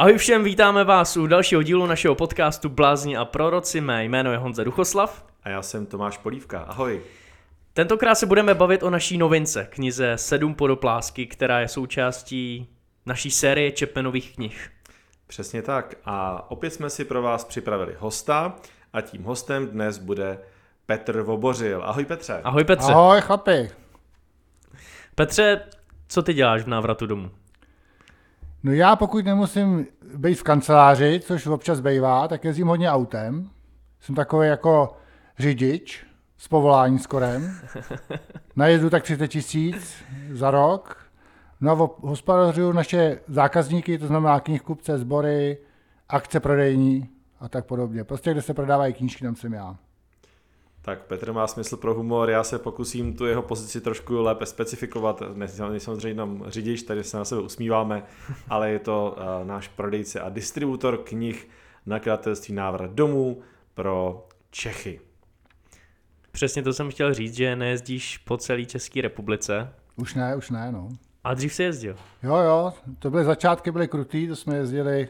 Ahoj všem, vítáme vás u dalšího dílu našeho podcastu Blázni a proroci. Mé jméno je Honza Duchoslav. A já jsem Tomáš Polívka. Ahoj. Tentokrát se budeme bavit o naší novince, knize Sedm podoplásky, která je součástí naší série Čepenových knih. Přesně tak. A opět jsme si pro vás připravili hosta a tím hostem dnes bude Petr Vobořil. Ahoj Petře. Ahoj Petře. Ahoj chlapi. Petře, co ty děláš v návratu domů? No já pokud nemusím být v kanceláři, což občas bývá, tak jezdím hodně autem. Jsem takový jako řidič s povolání skorem. Najezdu tak 30 tisíc za rok. No a hospodařuju naše zákazníky, to znamená knihkupce, sbory, akce prodejní a tak podobně. Prostě kde se prodávají knížky, tam jsem já. Tak Petr má smysl pro humor, já se pokusím tu jeho pozici trošku lépe specifikovat. Nejsem samozřejmě jenom řidič, tady se na sebe usmíváme, ale je to uh, náš prodejce a distributor knih nakladatelství Návrat domů pro Čechy. Přesně to jsem chtěl říct, že nejezdíš po celé České republice. Už ne, už ne, no. A dřív se jezdil. Jo, jo, to byly začátky, byly krutý, to jsme jezdili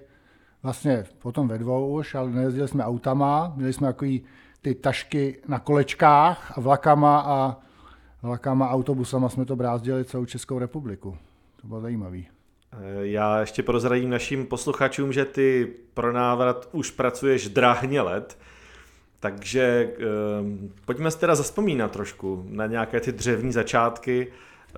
vlastně potom ve dvou už, ale nejezdili jsme autama, měli jsme takový ty tašky na kolečkách a vlakama a vlakama, autobusama jsme to brázdili celou Českou republiku. To bylo zajímavé. Já ještě prozradím našim posluchačům, že ty pro návrat už pracuješ dráhně let, takže eh, pojďme se teda zaspomínat trošku na nějaké ty dřevní začátky.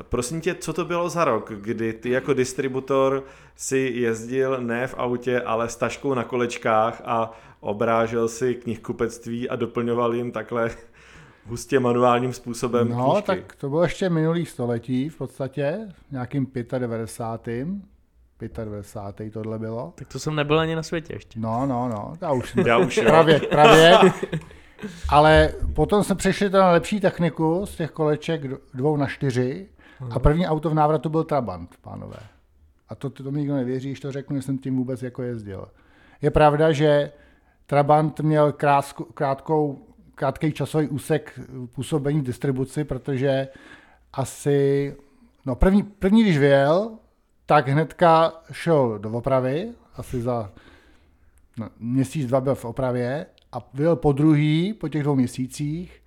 Prosím tě, co to bylo za rok, kdy ty jako distributor si jezdil ne v autě, ale s taškou na kolečkách a obrážel si knihkupectví a doplňoval jim takhle hustě manuálním způsobem No, knížky. tak to bylo ještě minulý století v podstatě, nějakým 95. 95. tohle bylo. Tak to jsem nebyl ani na světě ještě. No, no, no, já už, Já už jo. právě, právě. Ale potom jsme přešli na lepší techniku z těch koleček dvou na čtyři a první auto v návratu byl Trabant, pánové. A to, to mi nikdo nevěří, když to řeknu, jsem tím vůbec jako jezdil. Je pravda, že Trabant měl krátkou, krátkou, krátký časový úsek působení v distribuci, protože asi, no první, první když vyjel, tak hnedka šel do opravy, asi za no, měsíc, dva byl v opravě a vyjel po druhý, po těch dvou měsících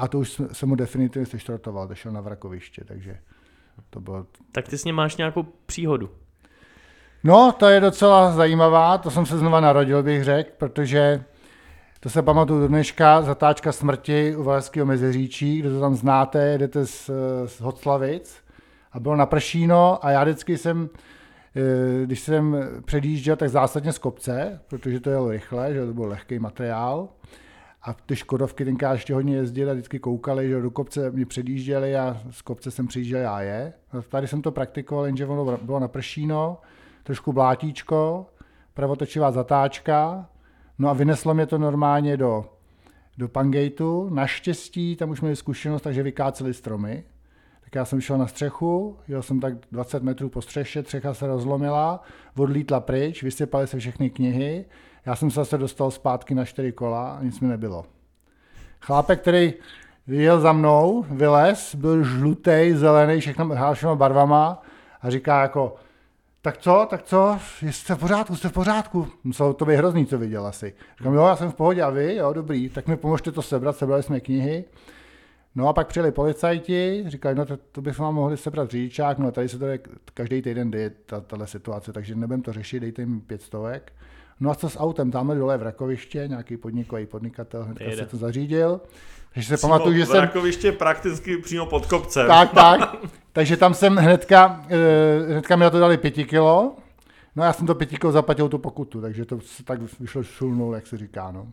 a to už se mu definitivně seštartoval, to šel na vrakoviště, takže to bylo... Tak ty s ním máš nějakou příhodu. No, to je docela zajímavá, to jsem se znova narodil, bych řekl, protože to se pamatuju do dneška, zatáčka smrti u Valašského mezeříčí, kdo to tam znáte, jedete z, z Hoclavic a bylo na pršíno a já vždycky jsem, když jsem předjížděl, tak zásadně z kopce, protože to jelo rychle, že to byl lehký materiál. A ty Škodovky tenkrát ještě hodně jezdili a vždycky koukali, že do kopce mě předjížděli a z kopce jsem přijížděl já je. A tady jsem to praktikoval, jenže ono bylo na pršíno, trošku blátíčko, pravotočivá zatáčka, no a vyneslo mě to normálně do, do Pangeitu. Naštěstí tam už měli zkušenost, takže vykáceli stromy. Tak já jsem šel na střechu, jel jsem tak 20 metrů po střeše, střecha se rozlomila, odlítla pryč, vysypaly se všechny knihy, já jsem se zase dostal zpátky na čtyři kola a nic mi nebylo. Chlápek, který jel za mnou, vylez, byl žlutý, zelený, všechno všema barvama a říká jako, tak co, tak co, jste v pořádku, jste v pořádku. Muselo to být hrozný, co viděl asi. Říkám, jo, já jsem v pohodě a vy, jo, dobrý, tak mi pomožte to sebrat, sebrali jsme knihy. No a pak přijeli policajti, říkali, no to, to bychom vám mohli sebrat řidičák, no tady se to je, každý týden děje tahle situace, takže nebudem to řešit, dejte jim pět stovek. No a co s autem, tamhle dole v Rakoviště, nějaký podnikový podnikatel hnedka se to zařídil. Takže se Přímo pamatuju, že jsem... Rakoviště prakticky přímo pod kopcem. Tak, tak. Takže tam jsem hnedka, eh, hnedka mi na to dali pěti kilo. No a já jsem to pěti kilo zaplatil tu pokutu, takže to se tak vyšlo šulnou, jak se říká, no.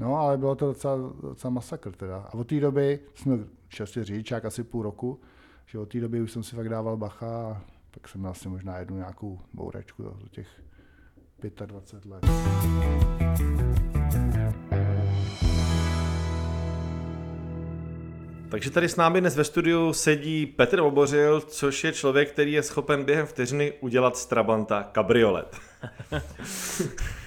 No, ale bylo to docela, docela masakr teda. A od té doby jsme častě řidičák asi půl roku, že od té doby už jsem si fakt dával bacha a pak jsem asi možná jednu nějakou bouračku do těch 25 let. Takže tady s námi dnes ve studiu sedí Petr Obořil, což je člověk, který je schopen během vteřiny udělat z Trabanta kabriolet.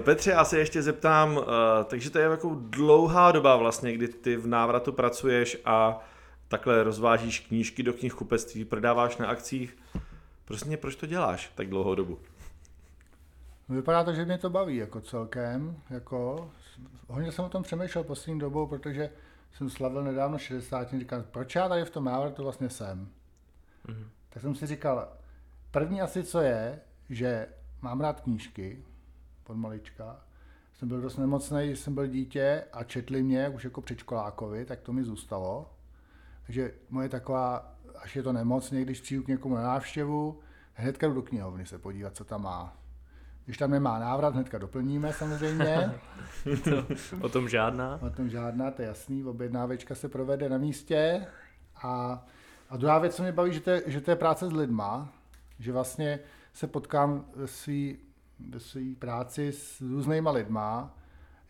Petře, já se ještě zeptám, eh, takže to je jako dlouhá doba vlastně, kdy ty v návratu pracuješ a takhle rozvážíš knížky do knihkupectví, prodáváš na akcích. Prostě proč to děláš tak dlouhou dobu? Vypadá to, že mě to baví jako celkem. Jako, hodně jsem o tom přemýšlel poslední dobou, protože jsem slavil nedávno 60. Říkal, proč já tady v tom návratu vlastně jsem? Mm-hmm. Tak jsem si říkal, první asi co je, že mám rád knížky pod malička. Jsem byl dost nemocný, když jsem byl dítě a četli mě už jako předškolákovi, tak to mi zůstalo. Takže moje taková, až je to nemocně, když přijdu k někomu na návštěvu, hnedka jdu do knihovny se podívat, co tam má. Když tam nemá návrat, hnedka doplníme samozřejmě. to, o tom žádná. O tom žádná, to je jasný. Objednávečka se provede na místě. A, a druhá věc, co mě baví, že to, je, že to je práce s lidma, že vlastně se potkám ve své práci s různýma lidma,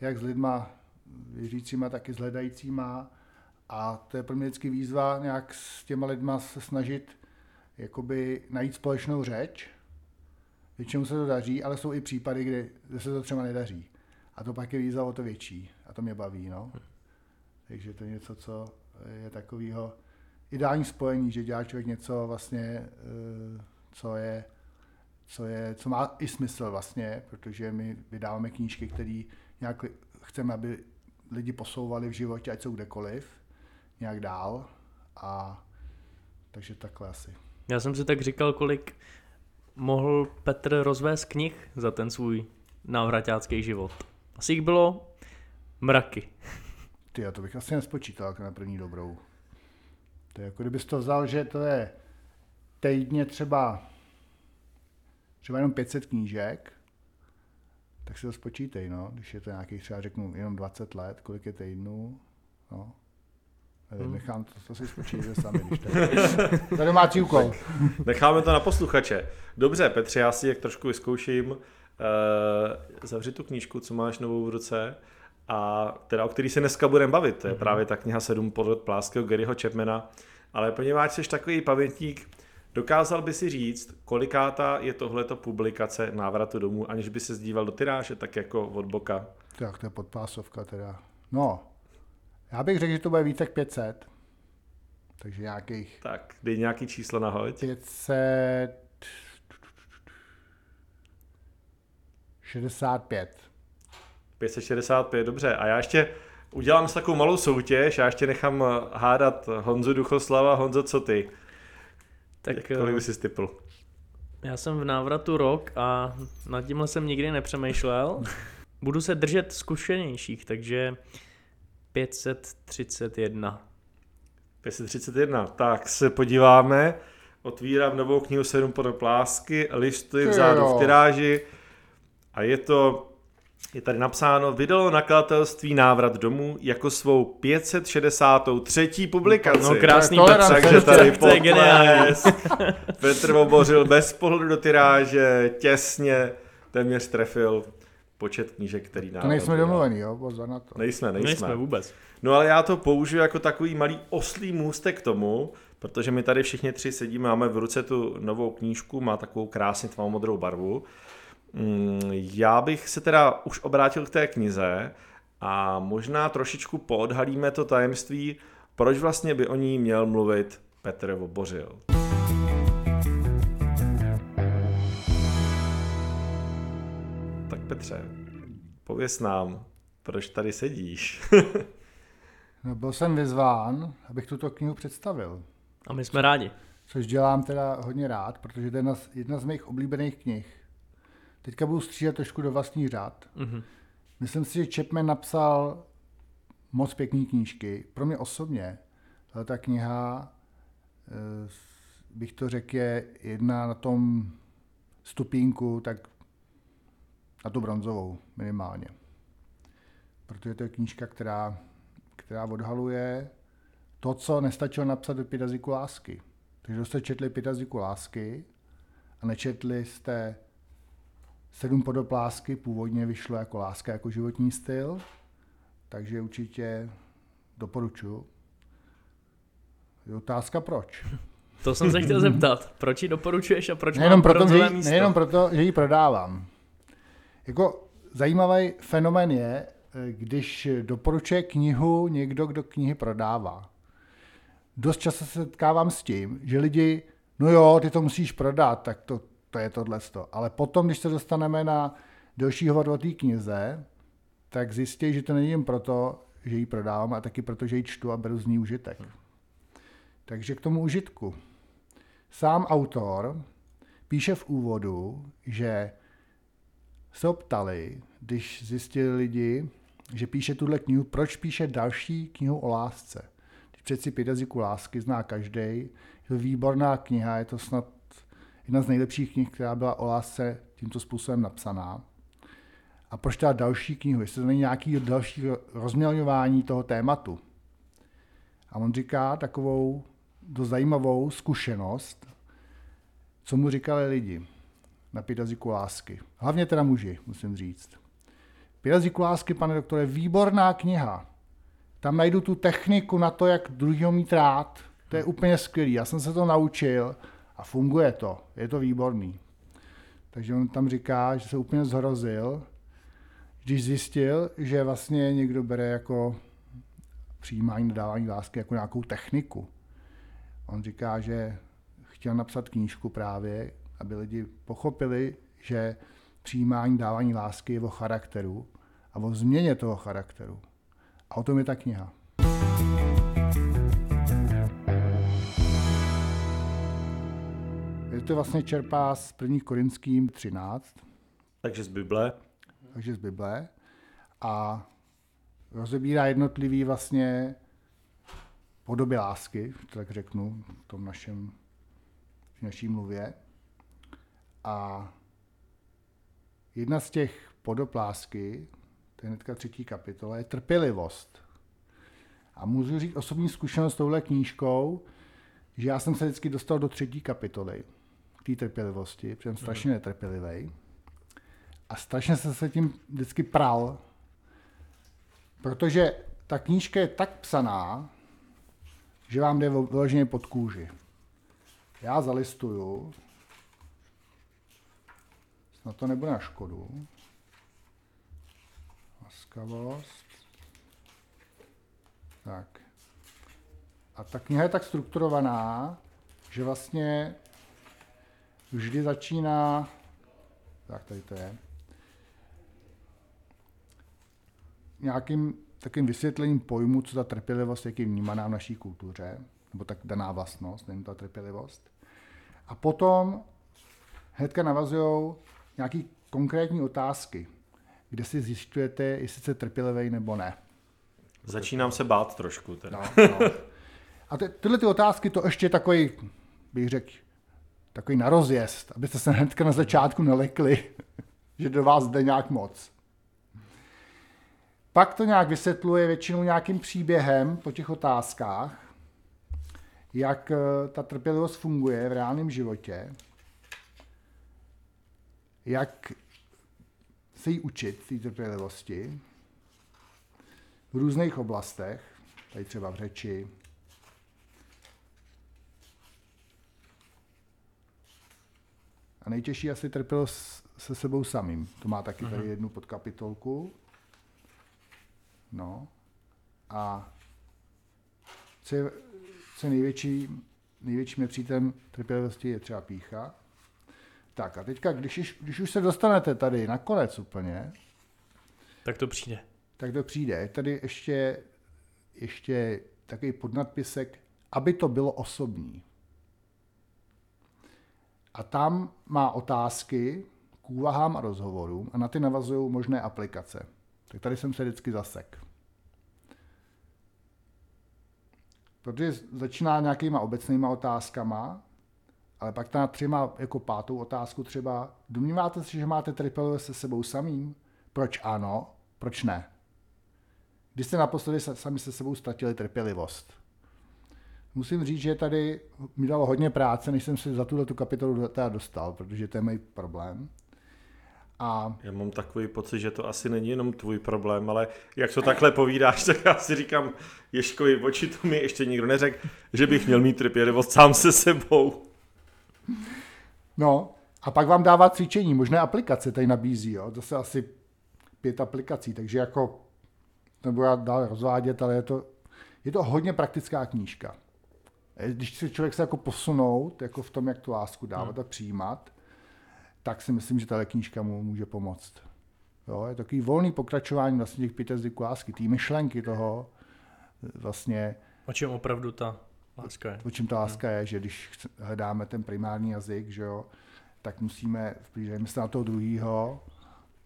jak s lidma věřícíma, tak i s hledajícíma. A to je pro mě vždycky výzva nějak s těma lidma se snažit jakoby najít společnou řeč. Většinou se to daří, ale jsou i případy, kdy se to třeba nedaří. A to pak je výzva o to větší. A to mě baví. No. Takže to je něco, co je takového ideální spojení, že dělá člověk něco vlastně, eh, co je, co je, co má i smysl vlastně, protože my vydáváme knížky, které nějak chceme, aby lidi posouvali v životě, ať jsou kdekoliv, nějak dál. A takže takhle asi. Já jsem si tak říkal, kolik mohl Petr rozvést knih za ten svůj návratácký život. Asi jich bylo mraky. Ty, to bych asi nespočítal jako na první dobrou. To je jako kdybys to vzal, že to je týdně třeba třeba jenom 500 knížek, tak si to spočítej, no. Když je to nějaký třeba řeknu jenom 20 let, kolik je týdnů, no. Hmm. nechám to, to si spočítejte sami, když to je. domácí úkol. Necháme to na posluchače. Dobře, Petře, já si jak trošku vyzkouším. Uh, zavři tu knížku, co máš novou v ruce a teda o který se dneska budeme bavit. To je mm-hmm. právě ta kniha 7 podle Pláského Garyho Chapmana. Ale poněvadž jsi takový pamětník, dokázal by si říct, kolikáta je tohleto publikace návratu domů, aniž by se zdíval do tyráže, tak jako od boka? Tak to je podpásovka teda. No, já bych řekl, že to bude více jak 500. Takže nějakých... Tak, dej nějaký číslo nahoď. 500... 65. 565, dobře. A já ještě udělám s takovou malou soutěž, já ještě nechám hádat Honzu Duchoslava. Honzo, co ty? Tak, Jak kolik by si stypl? Já jsem v návratu rok a nad tímhle jsem nikdy nepřemýšlel. Budu se držet zkušenějších, takže 531. 531, tak se podíváme. Otvírám novou knihu 7 plásky, listuji vzadu v tiráži a je to je tady napsáno, vydalo nakladatelství Návrat domů jako svou 563. publikaci. No krásný Petr, takže tady potlesk. Petr obořil bez pohledu do tyráže, těsně, téměř trefil počet knížek, který nám. To nejsme domluvení, jo, pozor na to. Nejsme, nejsme. Nejsme vůbec. No ale já to použiju jako takový malý oslý můstek k tomu, protože my tady všichni tři sedíme, máme v ruce tu novou knížku, má takovou krásně tmavomodrou barvu. Mm, já bych se teda už obrátil k té knize a možná trošičku poodhalíme to tajemství, proč vlastně by o ní měl mluvit Petr Vobořil. Tak Petře, pověs nám, proč tady sedíš? no, byl jsem vyzván, abych tuto knihu představil. A my jsme rádi. Což dělám teda hodně rád, protože to je jedna z, jedna z mých oblíbených knih. Teďka budu stříhat trošku do vlastní řád. Mm-hmm. Myslím si, že Chapman napsal moc pěkné knížky. Pro mě osobně ta kniha, eh, bych to řekl, je jedna na tom stupínku, tak na tu bronzovou minimálně. Protože to je knížka, která, která odhaluje to, co nestačilo napsat do pět jazyků lásky. Takže jste četli pět jazyků lásky a nečetli jste Sedm podoplásky původně vyšlo jako láska, jako životní styl, takže určitě doporučuji. Je otázka proč. To jsem se chtěl zeptat. Proč ji doporučuješ a proč nejenom mám proto, že jí, místo? Nejenom proto, že ji prodávám. Jako zajímavý fenomen je, když doporučuje knihu někdo, kdo knihy prodává. Dost často se setkávám s tím, že lidi, no jo, ty to musíš prodat, tak to to je tohle. Ale potom, když se dostaneme na delší hovor o té knize, tak zjistí, že to není jen proto, že ji prodávám, a taky proto, že ji čtu a beru z ní užitek. Takže k tomu užitku. Sám autor píše v úvodu, že se ho ptali, když zjistili lidi, že píše tuhle knihu, proč píše další knihu o lásce. Teď přeci pět jazyků lásky zná každý. Je to výborná kniha, je to snad jedna z nejlepších knih, která byla o lásce tímto způsobem napsaná. A proč teda další knihu, jestli to není nějaký další rozmělňování toho tématu. A on říká takovou dost zajímavou zkušenost, co mu říkali lidi na pět jazyků lásky. Hlavně teda muži, musím říct. Pět jazyků lásky, pane doktore, výborná kniha. Tam najdu tu techniku na to, jak druhýho mít rád. To je úplně skvělý. Já jsem se to naučil a funguje to. Je to výborný. Takže on tam říká, že se úplně zhrozil, když zjistil, že vlastně někdo bere jako přijímání, dodávání lásky jako nějakou techniku. On říká, že chtěl napsat knížku právě, aby lidi pochopili, že přijímání, dávání lásky je o charakteru a o změně toho charakteru. A o tom je ta kniha. Je to vlastně čerpá z prvních korinským 13. Takže z Bible. Takže z Bible. A rozebírá jednotlivý vlastně podoby lásky, tak řeknu, v tom našem, v naší mluvě. A jedna z těch podob lásky, to je hnedka třetí kapitola, je trpělivost. A můžu říct osobní zkušenost s touhle knížkou, že já jsem se vždycky dostal do třetí kapitoly k té trpělivosti, protože jsem strašně netrpělivý. A strašně jsem se tím vždycky pral, protože ta knížka je tak psaná, že vám jde vyloženě pod kůži. Já zalistuju, snad to nebude na škodu. Laskavost. Tak. A ta kniha je tak strukturovaná, že vlastně vždy začíná, tak tady to je, nějakým takým vysvětlením pojmu, co ta trpělivost, jak je vnímaná v naší kultuře, nebo tak daná vlastnost, není ta trpělivost. A potom hnedka navazují nějaké konkrétní otázky, kde si zjišťujete, jestli jste trpělivý nebo ne. Začínám se bát trošku. Teda. No, no. A ty, tyhle ty otázky, to ještě takový, bych řekl, takový na rozjezd, abyste se hnedka na začátku nelekli, že do vás jde nějak moc. Pak to nějak vysvětluje většinou nějakým příběhem po těch otázkách, jak eh, ta trpělivost funguje v reálném životě, jak se jí učit, té trpělivosti, v různých oblastech, tady třeba v řeči, A nejtěžší asi trpělivost se sebou samým. To má taky tady jednu podkapitolku. No. A co je, co je největší, největším nepřítelem trpělivosti je třeba pícha. Tak a teďka, když, už- když už se dostanete tady na konec úplně, Tak to přijde. tak to přijde. Je Tady ještě, ještě takový podnadpisek, aby to bylo osobní. A tam má otázky k úvahám a rozhovorům a na ty navazují možné aplikace. Tak tady jsem se vždycky zasek. Protože začíná nějakýma obecnýma otázkama, ale pak ta tři má jako pátou otázku třeba, domníváte se, že máte trpělivost se sebou samým? Proč ano? Proč ne? Když jste naposledy sa- sami se sebou ztratili trpělivost? Musím říct, že tady mi dalo hodně práce, než jsem se za tuhle tu kapitolu teda dostal, protože to je můj problém. A Já mám takový pocit, že to asi není jenom tvůj problém, ale jak to takhle povídáš, tak já si říkám, Ježkovi v oči to mi ještě nikdo neřekl, že bych měl mít trpělivost sám se sebou. No, a pak vám dává cvičení, možné aplikace tady nabízí, jo. Zase asi pět aplikací, takže jako, nebudu já dál rozvádět, ale je to, je to hodně praktická knížka. Eh, Když se člověk se jako posunout, jako v tom, jak tu lásku dávat a přijímat, tak si myslím, že tahle knížka mu může pomoct. Jo, je takový volný pokračování vlastně těch pět jazyků lásky, té myšlenky toho, vlastně, O čem opravdu ta láska je? o čem ta láska je, že když hledáme ten primární jazyk, že jo, tak musíme vplížejme se na toho druhého,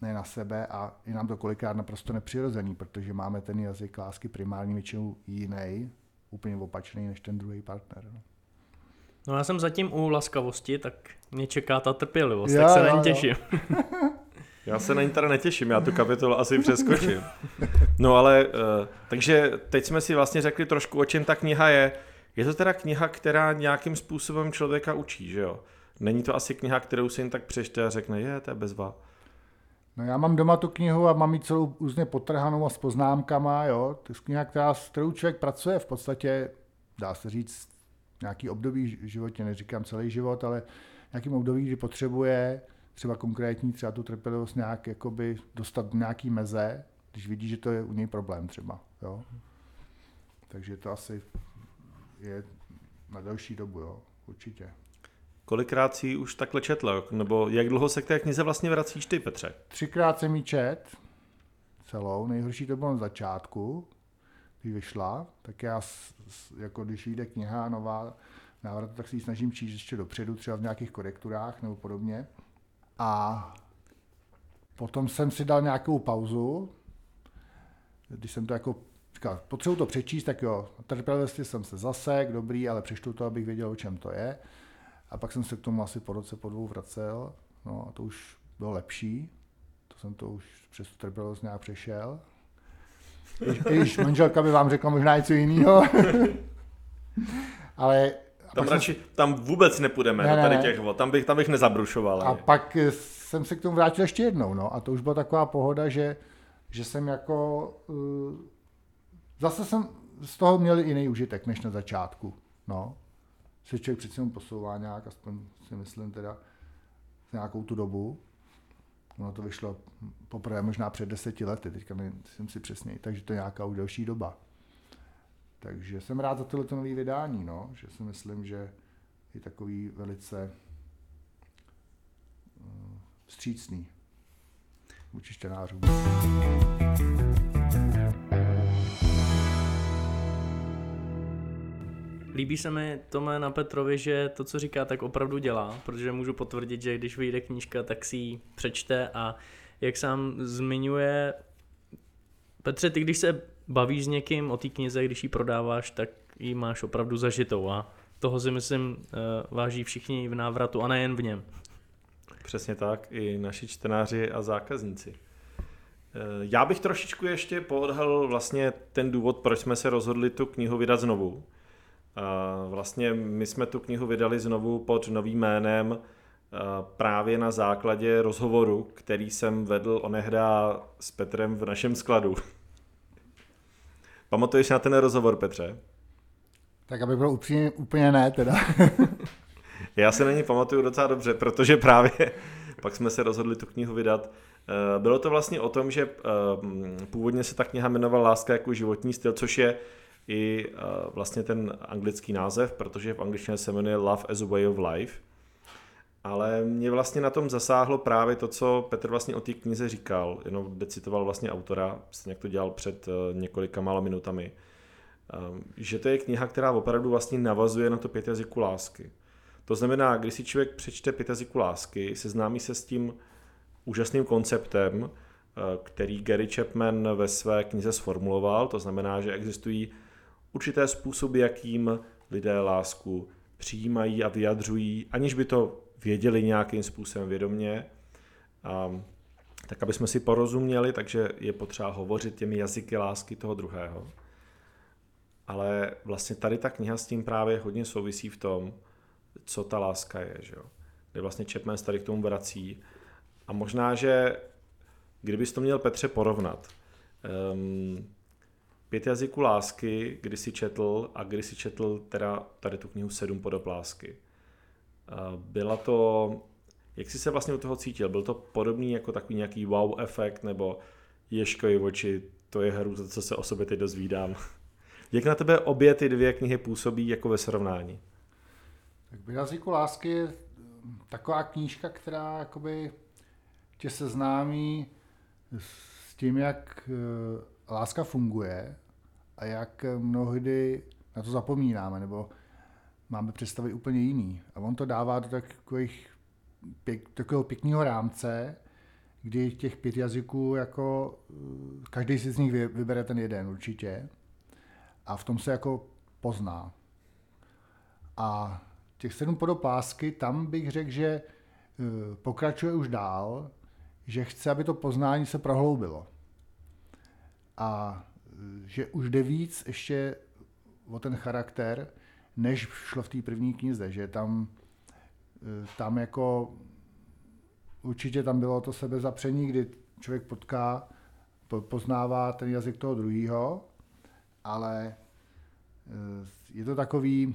ne na sebe a je nám to kolikrát naprosto nepřirozený, protože máme ten jazyk lásky primární většinou jiný, úplně opačný než ten druhý partner. No. No já jsem zatím u laskavosti, tak mě čeká ta trpělivost, Jo, tak se na ní těším. Já se na ní teda netěším, já tu kapitolu asi přeskočím. No ale, uh, takže teď jsme si vlastně řekli trošku, o čem ta kniha je. Je to teda kniha, která nějakým způsobem člověka učí, že jo? Není to asi kniha, kterou si jen tak přečte a řekne, je, to je bezva. No já mám doma tu knihu a mám ji celou různě potrhanou a s poznámkama, jo. To je kniha, která, s kterou člověk pracuje v podstatě, dá se říct, nějaký období v životě, neříkám celý život, ale nějakým období, kdy potřebuje třeba konkrétní, třeba tu trpělivost nějak jakoby dostat do nějaký meze, když vidí, že to je u něj problém třeba, jo. Takže to asi je na delší dobu, jo, určitě. Kolikrát si už takhle četl, nebo jak dlouho se k té knize vlastně vracíš ty, Petře? Třikrát jsem ji čet, celou. Nejhorší to bylo na začátku, když vyšla. Tak já, jako když vyjde kniha nová, návrat, tak si ji snažím číst ještě dopředu, třeba v nějakých korekturách nebo podobně. A potom jsem si dal nějakou pauzu, když jsem to jako říkal, potřebuji to přečíst, tak jo, trpělivosti jsem se zasek, dobrý, ale přečtu to, abych věděl, o čem to je. A pak jsem se k tomu asi po roce, po dvou vracel, no a to už bylo lepší, to jsem to už přes tu trpělivost nějak přešel. Když- když manželka by vám řekla možná něco jiného. ale Tam pak, jsem, radši, tam vůbec nepůjdeme, Ne, ne, tady ne. těch vod, tam bych, tam bych nezabrušoval. a ani. pak jsem se k tomu vrátil ještě jednou, no. A to už byla taková pohoda, že, že jsem jako... Uh, zase jsem z toho měl jiný užitek, než na začátku, no. Se člověk přece jenom posouvá nějak, aspoň si myslím teda, nějakou tu dobu. Ono to vyšlo poprvé možná před deseti lety, teďka jsem si přesně, takže to je nějaká už delší doba. Takže jsem rád za tohle nové vydání, no, že si myslím, že je takový velice eh, vstřícný vůči čtenářům. Líbí se mi Tome na Petrovi, že to, co říká, tak opravdu dělá, protože můžu potvrdit, že když vyjde knížka, tak si ji přečte a jak sám zmiňuje, Petře, ty když se bavíš s někým o té knize, když ji prodáváš, tak ji máš opravdu zažitou a toho si myslím eh, váží všichni v návratu a nejen v něm. Přesně tak, i naši čtenáři a zákazníci. Eh, Já bych trošičku ještě poodhalil vlastně ten důvod, proč jsme se rozhodli tu knihu vydat znovu. A Vlastně my jsme tu knihu vydali znovu pod novým jménem a právě na základě rozhovoru, který jsem vedl onehda s Petrem v našem skladu. Pamatuješ na ten rozhovor, Petře? Tak aby bylo upřímně, úplně ne teda. Já se na ní pamatuju docela dobře, protože právě pak jsme se rozhodli tu knihu vydat. Eh, Bylo to vlastně o tom, že eh, původně se ta kniha jmenovala Láska jako životní styl, což je i eh, vlastně ten anglický název, protože v angličtině se jmenuje Love as a Way of Life. Ale mě vlastně na tom zasáhlo právě to, co Petr vlastně o té knize říkal, jenom decitoval vlastně autora, stejně jak to dělal před eh, několika málo minutami, Ehm, že to je kniha, která opravdu vlastně navazuje na to pět jazyků lásky. To znamená, když si člověk přečte pět jazyků lásky, seznámí se s tím úžasným konceptem, eh, který Gary Chapman ve své knize sformuloval, to znamená, že existují určité způsoby, jakým lidé lásku přijímají a vyjadřují, aniž by to věděli nějakým způsobem vědomě, a, tak aby jsme si porozuměli, takže je potřeba hovořit těmi jazyky lásky toho druhého. Ale vlastně tady ta kniha s tím právě hodně souvisí v tom, co ta láska je, že jo. Kde vlastně Chapman se tady k tomu vrací. A možná, že kdybys to měl Petře porovnat, um, pět jazyků lásky, kdy si četl a kdy si četl teda tady tu knihu Sedm podob lásky. Uh, byla to, jak jsi se vlastně u toho cítil? Byl to podobný jako takový nějaký wow efekt, nebo ješkoji oči, to je hru, co se o sobě teď dozvídám. Jak na tebe obě ty dvě knihy působí jako ve srovnání? Tak v jazyku lásky je taková knížka, která jakoby tě seznámí s tím, jak láska funguje a jak mnohdy na to zapomínáme, nebo máme představy úplně jiný. A on to dává do takových pěk, takového pěkného rámce, kdy těch pět jazyků, jako každý si z nich vybere ten jeden určitě. A v tom se jako pozná. A těch sedm podob lásky, tam bych řekl, že e, pokračuje už dál, že chce, aby to poznání se prohloubilo. A že už jde víc ještě o ten charakter, než šlo v té první knize, že tam, e, tam jako určitě tam bylo to sebezapření, kdy člověk potká, poznává ten jazyk toho druhého, ale je to takový,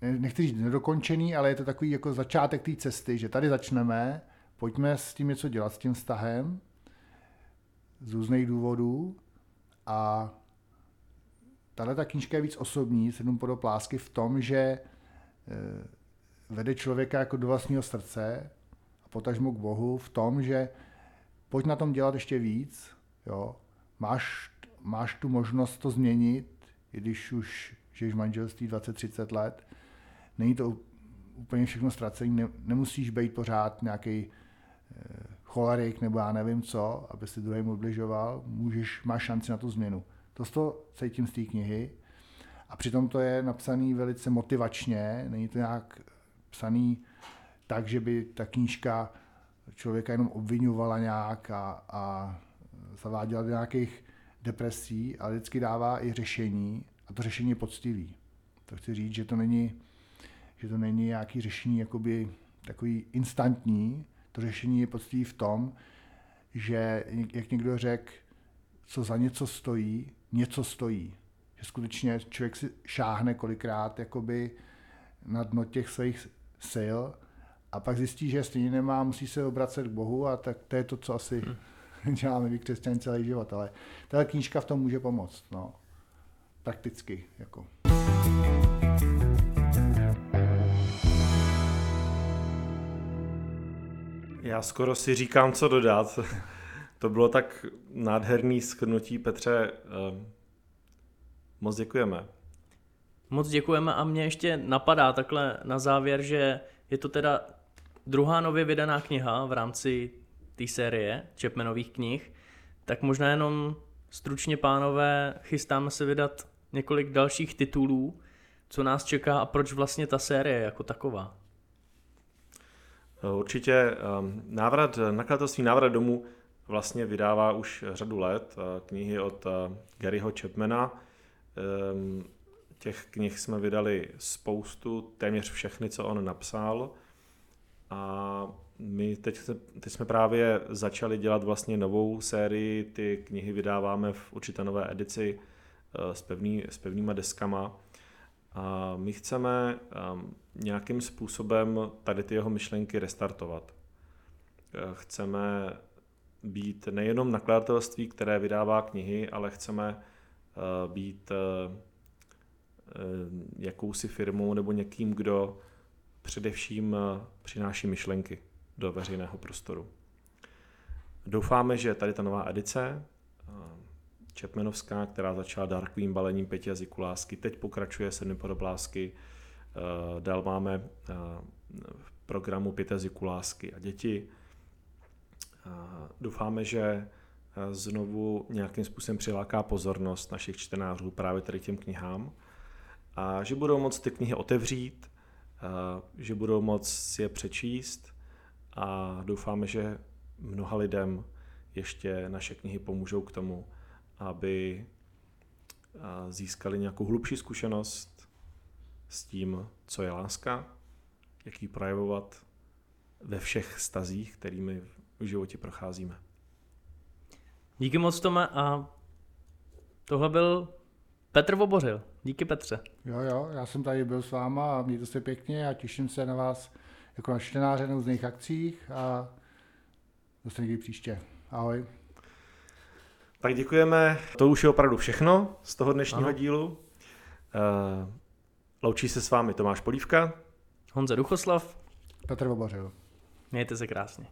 nechci říct nedokončený, ale je to takový jako začátek té cesty, že tady začneme, pojďme s tím něco dělat, s tím vztahem, z různých důvodů a tahle ta knížka je víc osobní, sedm podob lásky v tom, že eh, vede člověka jako do vlastního srdce a potažmo k Bohu v tom, že pojď na tom dělat ještě víc, jo. Máš, máš tu možnost to změnit, i když už žiješ v manželství 20-30 let, není to úplně všechno ztracený, ne, nemusíš být pořád nějaký eh, cholerik nebo já nevím co, aby si druhým ubližoval, můžeš, máš šanci na tu změnu. To z toho cítím z té knihy a přitom to je napsaný velice motivačně, není to nějak psaný tak, že by ta knížka člověka jenom obvinovala nějak a, a zaváděla do nějakých depresí, ale vždycky dává i řešení a to řešení je poctivý. To chci říct, že to není, že to není nějaký řešení jakoby takový instantní, to řešení je poctivý v tom, že jak někdo řekl, co za něco stojí, něco stojí. Že skutečně člověk si šáhne kolikrát jakoby na dno těch svých sil a pak zjistí, že stejně nemá, musí se obracet k Bohu a tak to je to, co asi hmm. děláme vy křesťané celý život. Ale ta knížka v tom může pomoct. No prakticky. Jako. Já skoro si říkám, co dodat. to bylo tak nádherný schrnutí, Petře. Ehm, moc děkujeme. Moc děkujeme a mě ještě napadá takhle na závěr, že je to teda druhá nově vydaná kniha v rámci té série Chapmanových knih, tak možná jenom stručně, pánové, chystáme se vydat několik dalších titulů, co nás čeká a proč vlastně ta série jako taková. Určitě ehm, návrat, nakladatelství Návrat domů vlastně vydává už řadu let eh, knihy od eh, Garyho Chapmana. Ehm, těch knih jsme vydali spoustu, téměř všechny, co on napsal. A my teď, teď jsme právě začali dělat vlastně novou sérii, ty knihy vydáváme v určité nové edici Eh, s, pevný, s pevnýma deskama. A my chceme ehm, nějakým způsobem tady ty jeho myšlenky restartovat. Eh, chceme být nejenom nakladatelství, které vydává knihy, ale chceme eh, být jakousi firmou nebo někým, kdo především přináší myšlenky do veřejného prostoru. Doufáme, že tady ta nová edice Čepmenovská, která začala dárkovým balením pěti jazyků lásky, teď pokračuje sedmi podob lásky, eh, dál máme eh, v programu pět jazyků lásky a děti. Eh, doufáme, že znovu nějakým způsobem přiláká pozornost našich čtenářů právě tady těm knihám a že budou moct ty knihy otevřít, že budou moct je přečíst a doufáme, že mnoha lidem ještě naše knihy pomůžou k tomu, aby získali nějakou hlubší zkušenost s tím, co je láska, jak ji projevovat ve všech stazích, kterými v životě procházíme. Díky moc, Tome, a tohle byl Petr Vobořil. Díky Petře. Jo, jo, já jsem tady byl s váma a mějte se pěkně a těším se na vás jako na čtenáře na různých akcích a zase někdy příště. Ahoj. Tak děkujeme. To už je opravdu všechno z toho dnešního ano. dílu. Uh, loučí se s vámi Tomáš Polívka. Honza Duchoslav. Petr Vobořil. Mějte se krásně.